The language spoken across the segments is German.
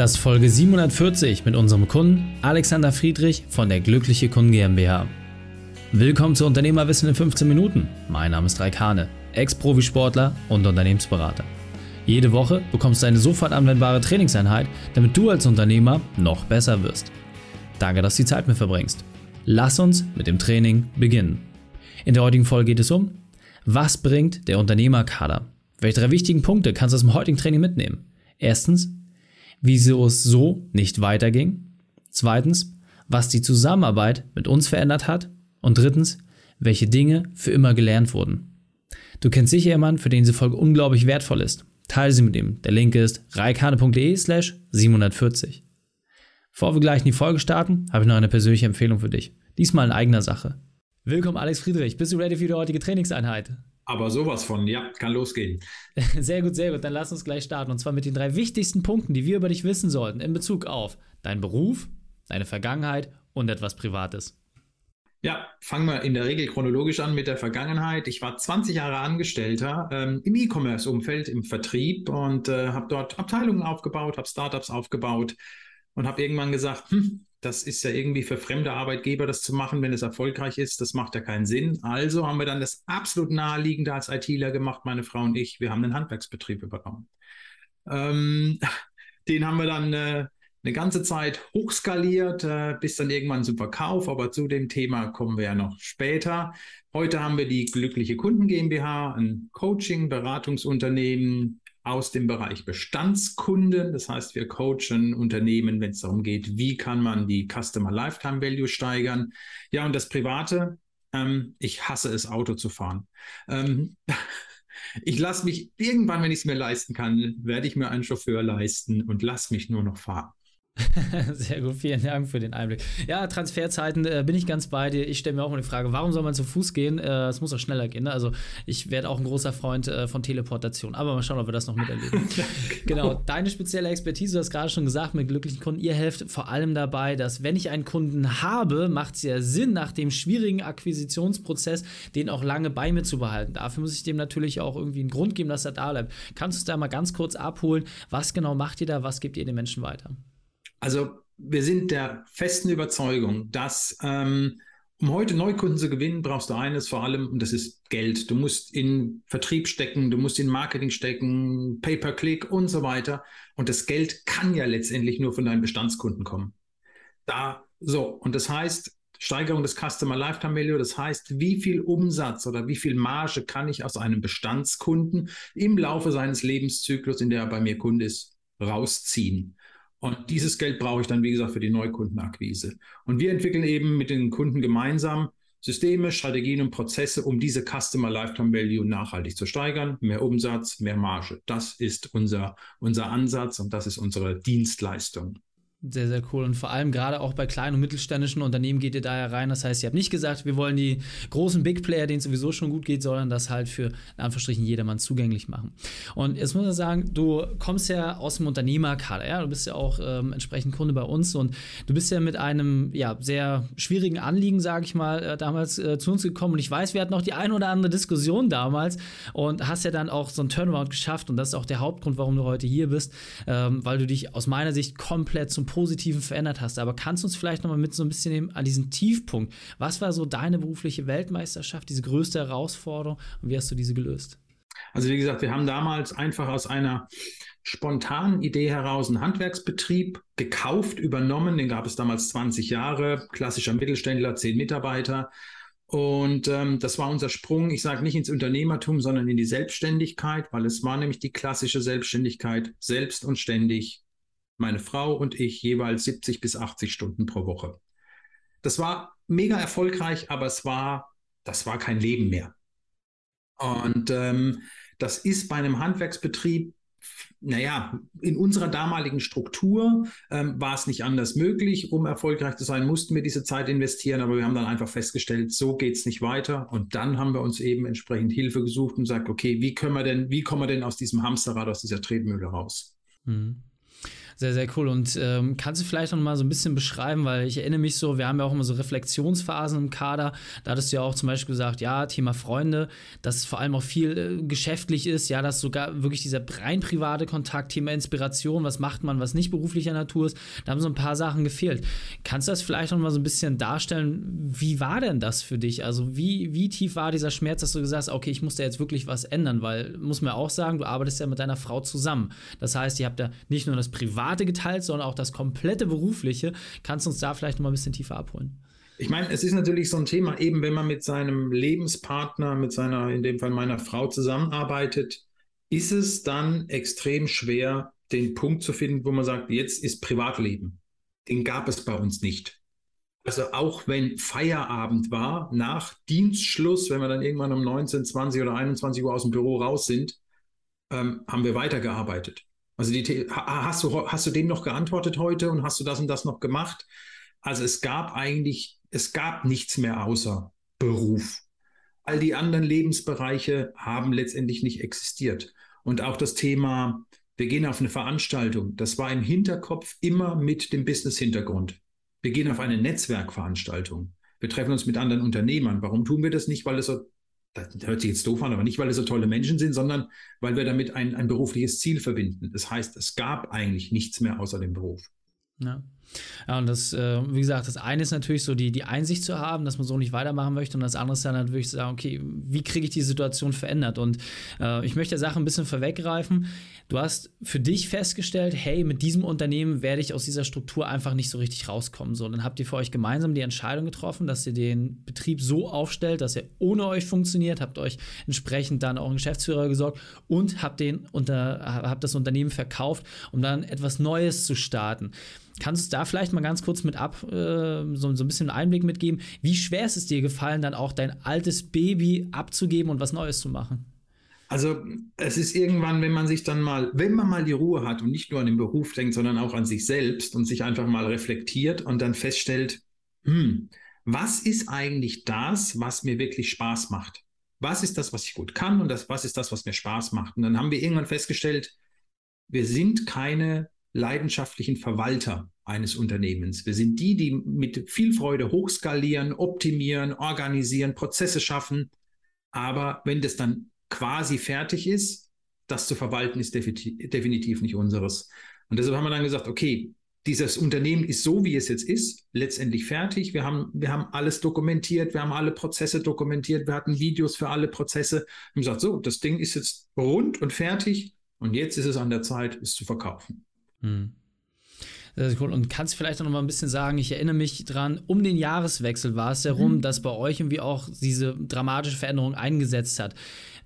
Das ist Folge 740 mit unserem Kunden Alexander Friedrich von der Glückliche Kunden GmbH. Willkommen zu Unternehmerwissen in 15 Minuten. Mein Name ist Raik Hane, Ex-Profisportler und Unternehmensberater. Jede Woche bekommst du eine sofort anwendbare Trainingseinheit, damit du als Unternehmer noch besser wirst. Danke, dass du die Zeit mit verbringst. Lass uns mit dem Training beginnen. In der heutigen Folge geht es um, was bringt der Unternehmerkader? Welche drei wichtigen Punkte kannst du aus dem heutigen Training mitnehmen? Erstens, wieso es so nicht weiterging. Zweitens, was die Zusammenarbeit mit uns verändert hat. Und drittens, welche Dinge für immer gelernt wurden. Du kennst sicher jemanden, für den diese Folge unglaublich wertvoll ist. Teile sie mit ihm. Der Link ist reikane.de slash 740. Bevor wir gleich in die Folge starten, habe ich noch eine persönliche Empfehlung für dich. Diesmal in eigener Sache. Willkommen Alex Friedrich. Bist du ready für die heutige Trainingseinheit? Aber sowas von, ja, kann losgehen. Sehr gut, sehr gut. Dann lass uns gleich starten. Und zwar mit den drei wichtigsten Punkten, die wir über dich wissen sollten in Bezug auf deinen Beruf, deine Vergangenheit und etwas Privates. Ja, fangen wir in der Regel chronologisch an mit der Vergangenheit. Ich war 20 Jahre Angestellter ähm, im E-Commerce-Umfeld, im Vertrieb und äh, habe dort Abteilungen aufgebaut, habe Startups aufgebaut und habe irgendwann gesagt, hm, das ist ja irgendwie für fremde Arbeitgeber, das zu machen, wenn es erfolgreich ist. Das macht ja keinen Sinn. Also haben wir dann das absolut naheliegende als ITler gemacht, meine Frau und ich. Wir haben einen Handwerksbetrieb übernommen. Ähm, den haben wir dann äh, eine ganze Zeit hochskaliert, äh, bis dann irgendwann zum Verkauf. Aber zu dem Thema kommen wir ja noch später. Heute haben wir die Glückliche Kunden GmbH, ein Coaching, Beratungsunternehmen, aus dem Bereich Bestandskunden. Das heißt, wir coachen Unternehmen, wenn es darum geht, wie kann man die Customer Lifetime Value steigern. Ja, und das Private, ähm, ich hasse es, Auto zu fahren. Ähm, ich lasse mich irgendwann, wenn ich es mir leisten kann, werde ich mir einen Chauffeur leisten und lasse mich nur noch fahren. Sehr gut, vielen Dank für den Einblick. Ja, Transferzeiten äh, bin ich ganz bei dir. Ich stelle mir auch mal die Frage, warum soll man zu Fuß gehen? Äh, es muss auch schneller gehen. Ne? Also ich werde auch ein großer Freund äh, von Teleportation. Aber mal schauen, ob wir das noch miterleben. genau. genau, deine spezielle Expertise, du hast gerade schon gesagt, mit glücklichen Kunden, ihr helft vor allem dabei, dass wenn ich einen Kunden habe, macht es ja Sinn, nach dem schwierigen Akquisitionsprozess den auch lange bei mir zu behalten. Dafür muss ich dem natürlich auch irgendwie einen Grund geben, dass er da bleibt. Kannst du es da mal ganz kurz abholen? Was genau macht ihr da? Was gebt ihr den Menschen weiter? Also wir sind der festen Überzeugung, dass ähm, um heute Neukunden zu gewinnen, brauchst du eines vor allem, und das ist Geld. Du musst in Vertrieb stecken, du musst in Marketing stecken, Pay-per-Click und so weiter. Und das Geld kann ja letztendlich nur von deinen Bestandskunden kommen. Da, so, und das heißt, Steigerung des Customer Lifetime Value, das heißt, wie viel Umsatz oder wie viel Marge kann ich aus einem Bestandskunden im Laufe seines Lebenszyklus, in der er bei mir Kunde ist, rausziehen. Und dieses Geld brauche ich dann, wie gesagt, für die Neukundenakquise. Und wir entwickeln eben mit den Kunden gemeinsam Systeme, Strategien und Prozesse, um diese Customer Lifetime Value nachhaltig zu steigern. Mehr Umsatz, mehr Marge. Das ist unser, unser Ansatz und das ist unsere Dienstleistung. Sehr, sehr cool. Und vor allem gerade auch bei kleinen und mittelständischen Unternehmen geht ihr da ja rein. Das heißt, ihr habt nicht gesagt, wir wollen die großen Big Player, denen es sowieso schon gut geht, sondern das halt für in Anführungsstrichen jedermann zugänglich machen. Und jetzt muss man sagen, du kommst ja aus dem Unternehmerkader, ja, du bist ja auch ähm, entsprechend Kunde bei uns und du bist ja mit einem ja, sehr schwierigen Anliegen, sage ich mal, äh, damals äh, zu uns gekommen. Und ich weiß, wir hatten noch die ein oder andere Diskussion damals und hast ja dann auch so einen Turnaround geschafft. Und das ist auch der Hauptgrund, warum du heute hier bist, ähm, weil du dich aus meiner Sicht komplett zum Positiven verändert hast. Aber kannst du uns vielleicht noch mal mit so ein bisschen nehmen an diesen Tiefpunkt? Was war so deine berufliche Weltmeisterschaft, diese größte Herausforderung und wie hast du diese gelöst? Also wie gesagt, wir haben damals einfach aus einer spontanen Idee heraus einen Handwerksbetrieb gekauft, übernommen. Den gab es damals 20 Jahre, klassischer Mittelständler, 10 Mitarbeiter. Und ähm, das war unser Sprung, ich sage nicht ins Unternehmertum, sondern in die Selbstständigkeit, weil es war nämlich die klassische Selbstständigkeit, selbst und ständig meine Frau und ich jeweils 70 bis 80 Stunden pro Woche. Das war mega erfolgreich, aber es war, das war kein Leben mehr. Und ähm, das ist bei einem Handwerksbetrieb, naja, in unserer damaligen Struktur ähm, war es nicht anders möglich. Um erfolgreich zu sein, mussten wir diese Zeit investieren, aber wir haben dann einfach festgestellt, so geht es nicht weiter. Und dann haben wir uns eben entsprechend Hilfe gesucht und gesagt, okay, wie können wir denn, wie kommen wir denn aus diesem Hamsterrad, aus dieser Tretmühle raus? Mhm. Sehr, sehr cool. Und ähm, kannst du vielleicht noch mal so ein bisschen beschreiben, weil ich erinnere mich so, wir haben ja auch immer so Reflexionsphasen im Kader. Da hattest du ja auch zum Beispiel gesagt, ja, Thema Freunde, dass es vor allem auch viel äh, geschäftlich ist, ja, dass sogar wirklich dieser rein private Kontakt, Thema Inspiration, was macht man, was nicht beruflicher Natur ist, da haben so ein paar Sachen gefehlt. Kannst du das vielleicht noch mal so ein bisschen darstellen? Wie war denn das für dich? Also wie, wie tief war dieser Schmerz, dass du gesagt hast, okay, ich muss da jetzt wirklich was ändern, weil, muss man auch sagen, du arbeitest ja mit deiner Frau zusammen. Das heißt, ihr habt da nicht nur das Private, Private geteilt, sondern auch das komplette Berufliche. Kannst du uns da vielleicht noch ein bisschen tiefer abholen? Ich meine, es ist natürlich so ein Thema, eben wenn man mit seinem Lebenspartner, mit seiner, in dem Fall meiner Frau zusammenarbeitet, ist es dann extrem schwer, den Punkt zu finden, wo man sagt, jetzt ist Privatleben. Den gab es bei uns nicht. Also auch wenn Feierabend war, nach Dienstschluss, wenn wir dann irgendwann um 19, 20 oder 21 Uhr aus dem Büro raus sind, ähm, haben wir weitergearbeitet. Also die, hast, du, hast du dem noch geantwortet heute und hast du das und das noch gemacht? Also es gab eigentlich, es gab nichts mehr außer Beruf. All die anderen Lebensbereiche haben letztendlich nicht existiert. Und auch das Thema, wir gehen auf eine Veranstaltung, das war im Hinterkopf immer mit dem Business-Hintergrund. Wir gehen auf eine Netzwerkveranstaltung. Wir treffen uns mit anderen Unternehmern. Warum tun wir das nicht? Weil es so das hört sich jetzt doof an, aber nicht, weil es so tolle Menschen sind, sondern weil wir damit ein, ein berufliches Ziel verbinden. Das heißt, es gab eigentlich nichts mehr außer dem Beruf. Ja. Ja, und das, äh, wie gesagt, das eine ist natürlich so die, die Einsicht zu haben, dass man so nicht weitermachen möchte. Und das andere ist dann natürlich zu sagen, okay, wie kriege ich die Situation verändert? Und äh, ich möchte der Sache ein bisschen vorweggreifen. Du hast für dich festgestellt, hey, mit diesem Unternehmen werde ich aus dieser Struktur einfach nicht so richtig rauskommen. So, dann habt ihr für euch gemeinsam die Entscheidung getroffen, dass ihr den Betrieb so aufstellt, dass er ohne euch funktioniert, habt euch entsprechend dann auch einen Geschäftsführer gesorgt und habt, den unter, habt das Unternehmen verkauft, um dann etwas Neues zu starten. Kannst du da vielleicht mal ganz kurz mit ab, äh, so, so ein bisschen Einblick mitgeben? Wie schwer ist es dir gefallen, dann auch dein altes Baby abzugeben und was Neues zu machen? Also es ist irgendwann, wenn man sich dann mal, wenn man mal die Ruhe hat und nicht nur an den Beruf denkt, sondern auch an sich selbst und sich einfach mal reflektiert und dann feststellt, hm, was ist eigentlich das, was mir wirklich Spaß macht? Was ist das, was ich gut kann und das, was ist das, was mir Spaß macht? Und dann haben wir irgendwann festgestellt, wir sind keine leidenschaftlichen Verwalter eines Unternehmens. Wir sind die, die mit viel Freude hochskalieren, optimieren, organisieren, Prozesse schaffen. Aber wenn das dann quasi fertig ist, das zu verwalten, ist definitiv nicht unseres. Und deshalb haben wir dann gesagt, okay, dieses Unternehmen ist so, wie es jetzt ist, letztendlich fertig. Wir haben, wir haben alles dokumentiert, wir haben alle Prozesse dokumentiert, wir hatten Videos für alle Prozesse und gesagt, so, das Ding ist jetzt rund und fertig und jetzt ist es an der Zeit, es zu verkaufen. Hm. Sehr, sehr cool. Und kannst du vielleicht noch mal ein bisschen sagen, ich erinnere mich dran, um den Jahreswechsel war es herum, mhm. dass bei euch irgendwie auch diese dramatische Veränderung eingesetzt hat.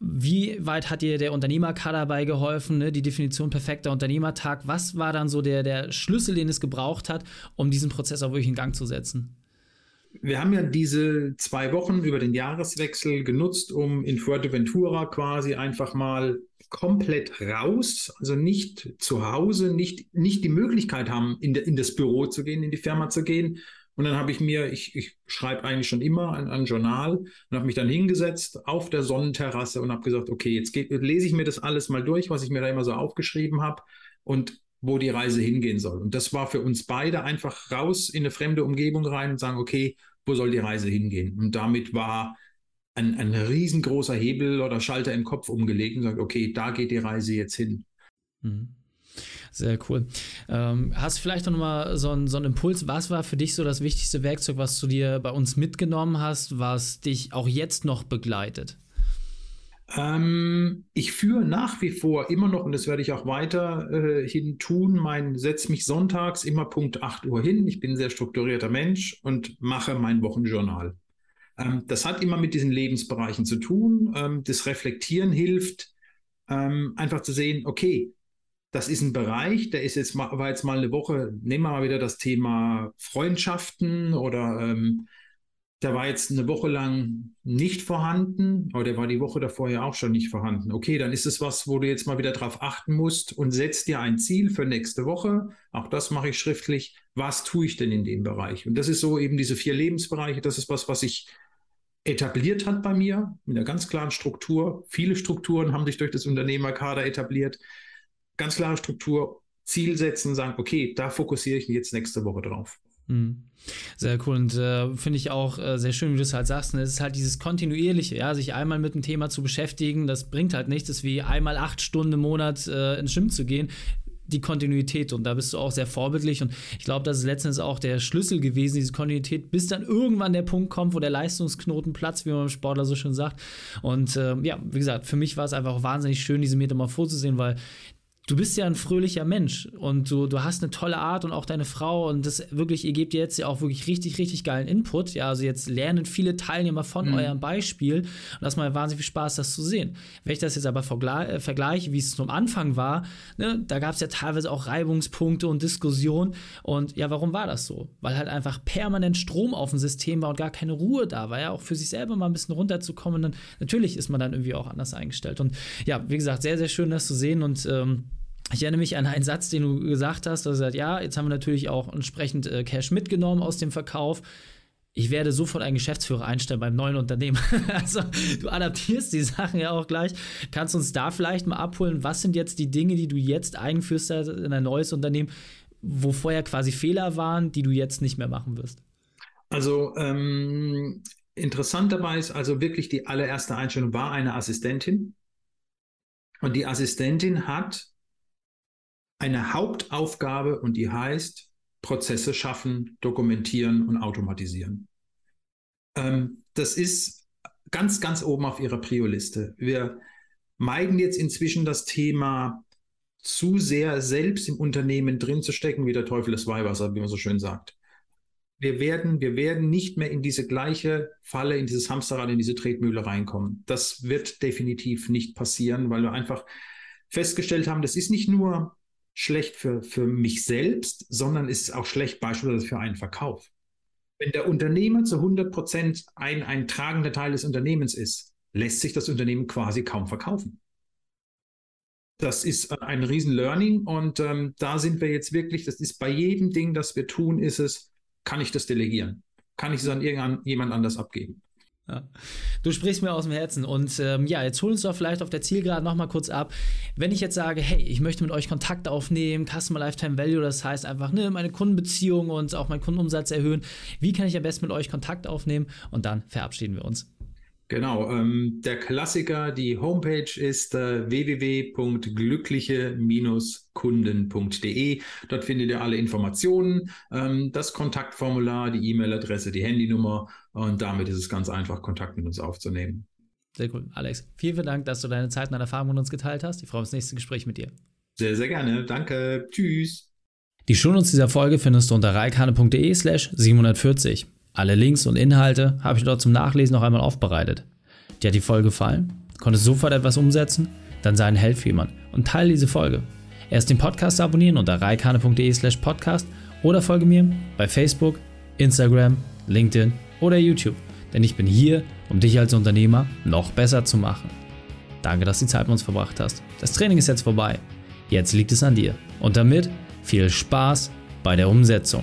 Wie weit hat dir der Unternehmerkader dabei geholfen, ne? die Definition perfekter Unternehmertag? Was war dann so der, der Schlüssel, den es gebraucht hat, um diesen Prozess auch wirklich in Gang zu setzen? Wir haben ja diese zwei Wochen über den Jahreswechsel genutzt, um in Fuerteventura quasi einfach mal komplett raus, also nicht zu Hause, nicht, nicht die Möglichkeit haben, in, de, in das Büro zu gehen, in die Firma zu gehen, und dann habe ich mir, ich, ich schreibe eigentlich schon immer ein, ein Journal und habe mich dann hingesetzt auf der Sonnenterrasse und habe gesagt, okay, jetzt geht, lese ich mir das alles mal durch, was ich mir da immer so aufgeschrieben habe. Und wo die Reise hingehen soll. Und das war für uns beide einfach raus in eine fremde Umgebung rein und sagen, okay, wo soll die Reise hingehen? Und damit war ein, ein riesengroßer Hebel oder Schalter im Kopf umgelegt und sagt, okay, da geht die Reise jetzt hin. Mhm. Sehr cool. Ähm, hast vielleicht noch mal so einen, so einen Impuls? Was war für dich so das wichtigste Werkzeug, was du dir bei uns mitgenommen hast, was dich auch jetzt noch begleitet? Ähm, ich führe nach wie vor immer noch, und das werde ich auch weiterhin äh, tun, mein setze mich sonntags immer Punkt 8 Uhr hin. Ich bin ein sehr strukturierter Mensch und mache mein Wochenjournal. Ähm, das hat immer mit diesen Lebensbereichen zu tun. Ähm, das Reflektieren hilft, ähm, einfach zu sehen, okay, das ist ein Bereich, der ist jetzt mal, war jetzt mal eine Woche, nehmen wir mal wieder das Thema Freundschaften oder ähm, der war jetzt eine Woche lang nicht vorhanden, aber der war die Woche davor ja auch schon nicht vorhanden. Okay, dann ist es was, wo du jetzt mal wieder drauf achten musst und setzt dir ein Ziel für nächste Woche. Auch das mache ich schriftlich. Was tue ich denn in dem Bereich? Und das ist so eben diese vier Lebensbereiche. Das ist was, was sich etabliert hat bei mir mit einer ganz klaren Struktur. Viele Strukturen haben sich durch das Unternehmerkader etabliert ganz klare Struktur, Ziel setzen, sagen, okay, da fokussiere ich mich jetzt nächste Woche drauf. Mhm. Sehr cool und äh, finde ich auch äh, sehr schön, wie du es halt sagst. Ne? Es ist halt dieses kontinuierliche, ja, sich einmal mit einem Thema zu beschäftigen, das bringt halt nichts, ist wie einmal acht Stunden im Monat äh, ins Gym zu gehen die Kontinuität und da bist du auch sehr vorbildlich und ich glaube, das ist letztens auch der Schlüssel gewesen, diese Kontinuität, bis dann irgendwann der Punkt kommt, wo der Leistungsknoten platzt, wie man beim Sportler so schön sagt. Und äh, ja, wie gesagt, für mich war es einfach wahnsinnig schön, diese Metamorphose zu sehen, weil du bist ja ein fröhlicher Mensch und du, du hast eine tolle Art und auch deine Frau und das wirklich, ihr gebt jetzt ja auch wirklich richtig, richtig geilen Input. Ja, also jetzt lernen viele Teilnehmer von mhm. eurem Beispiel und das macht wahnsinnig viel Spaß, das zu sehen. Wenn ich das jetzt aber äh, vergleiche, wie es zum Anfang war, ne, da gab es ja teilweise auch Reibungspunkte und Diskussionen und ja, warum war das so? Weil halt einfach permanent Strom auf dem System war und gar keine Ruhe da war, ja, auch für sich selber mal ein bisschen runterzukommen, dann natürlich ist man dann irgendwie auch anders eingestellt und ja, wie gesagt, sehr, sehr schön, das zu sehen und ähm, ich erinnere mich an einen Satz, den du gesagt hast. Du hast gesagt, ja, jetzt haben wir natürlich auch entsprechend äh, Cash mitgenommen aus dem Verkauf. Ich werde sofort einen Geschäftsführer einstellen beim neuen Unternehmen. also du adaptierst die Sachen ja auch gleich. Kannst uns da vielleicht mal abholen, was sind jetzt die Dinge, die du jetzt einführst in ein neues Unternehmen, wo vorher quasi Fehler waren, die du jetzt nicht mehr machen wirst? Also ähm, interessant dabei ist also wirklich die allererste Einstellung war eine Assistentin. Und die Assistentin hat eine Hauptaufgabe und die heißt Prozesse schaffen, dokumentieren und automatisieren. Ähm, das ist ganz, ganz oben auf ihrer Prio-Liste. Wir meiden jetzt inzwischen das Thema zu sehr selbst im Unternehmen drin zu stecken, wie der Teufel das Weihwasser, wie man so schön sagt. Wir werden, wir werden nicht mehr in diese gleiche Falle, in dieses Hamsterrad, in diese Tretmühle reinkommen. Das wird definitiv nicht passieren, weil wir einfach festgestellt haben, das ist nicht nur schlecht für, für mich selbst, sondern ist auch schlecht beispielsweise für einen Verkauf. Wenn der Unternehmer zu 100 Prozent ein, ein tragender Teil des Unternehmens ist, lässt sich das Unternehmen quasi kaum verkaufen. Das ist ein riesen Learning und ähm, da sind wir jetzt wirklich, das ist bei jedem Ding, das wir tun, ist es, kann ich das delegieren? Kann ich es an irgendjemand anders abgeben? Ja. Du sprichst mir aus dem Herzen und ähm, ja, jetzt hol uns doch vielleicht auf der Zielgerade nochmal kurz ab. Wenn ich jetzt sage, hey, ich möchte mit euch Kontakt aufnehmen, Customer Lifetime Value, das heißt einfach ne, meine Kundenbeziehung und auch meinen Kundenumsatz erhöhen, wie kann ich am besten mit euch Kontakt aufnehmen und dann verabschieden wir uns. Genau, ähm, der Klassiker, die Homepage ist äh, www.glückliche-kunden.de. Dort findet ihr alle Informationen, ähm, das Kontaktformular, die E-Mail-Adresse, die Handynummer und damit ist es ganz einfach, Kontakt mit uns aufzunehmen. Sehr cool. Alex, vielen, vielen Dank, dass du deine Zeit und deine Erfahrungen mit uns geteilt hast. Ich freue mich auf das nächste Gespräch mit dir. Sehr, sehr gerne. Danke. Tschüss. Die Shownotes dieser Folge findest du unter reikane.de slash 740. Alle Links und Inhalte habe ich dort zum Nachlesen noch einmal aufbereitet. Dir hat die Folge gefallen? Konntest sofort etwas umsetzen? Dann sei ein Held für jemanden und teile diese Folge. Erst den Podcast abonnieren unter reikane.de slash podcast oder folge mir bei Facebook, Instagram, LinkedIn oder YouTube. Denn ich bin hier, um dich als Unternehmer noch besser zu machen. Danke, dass du die Zeit mit uns verbracht hast. Das Training ist jetzt vorbei. Jetzt liegt es an dir. Und damit viel Spaß bei der Umsetzung.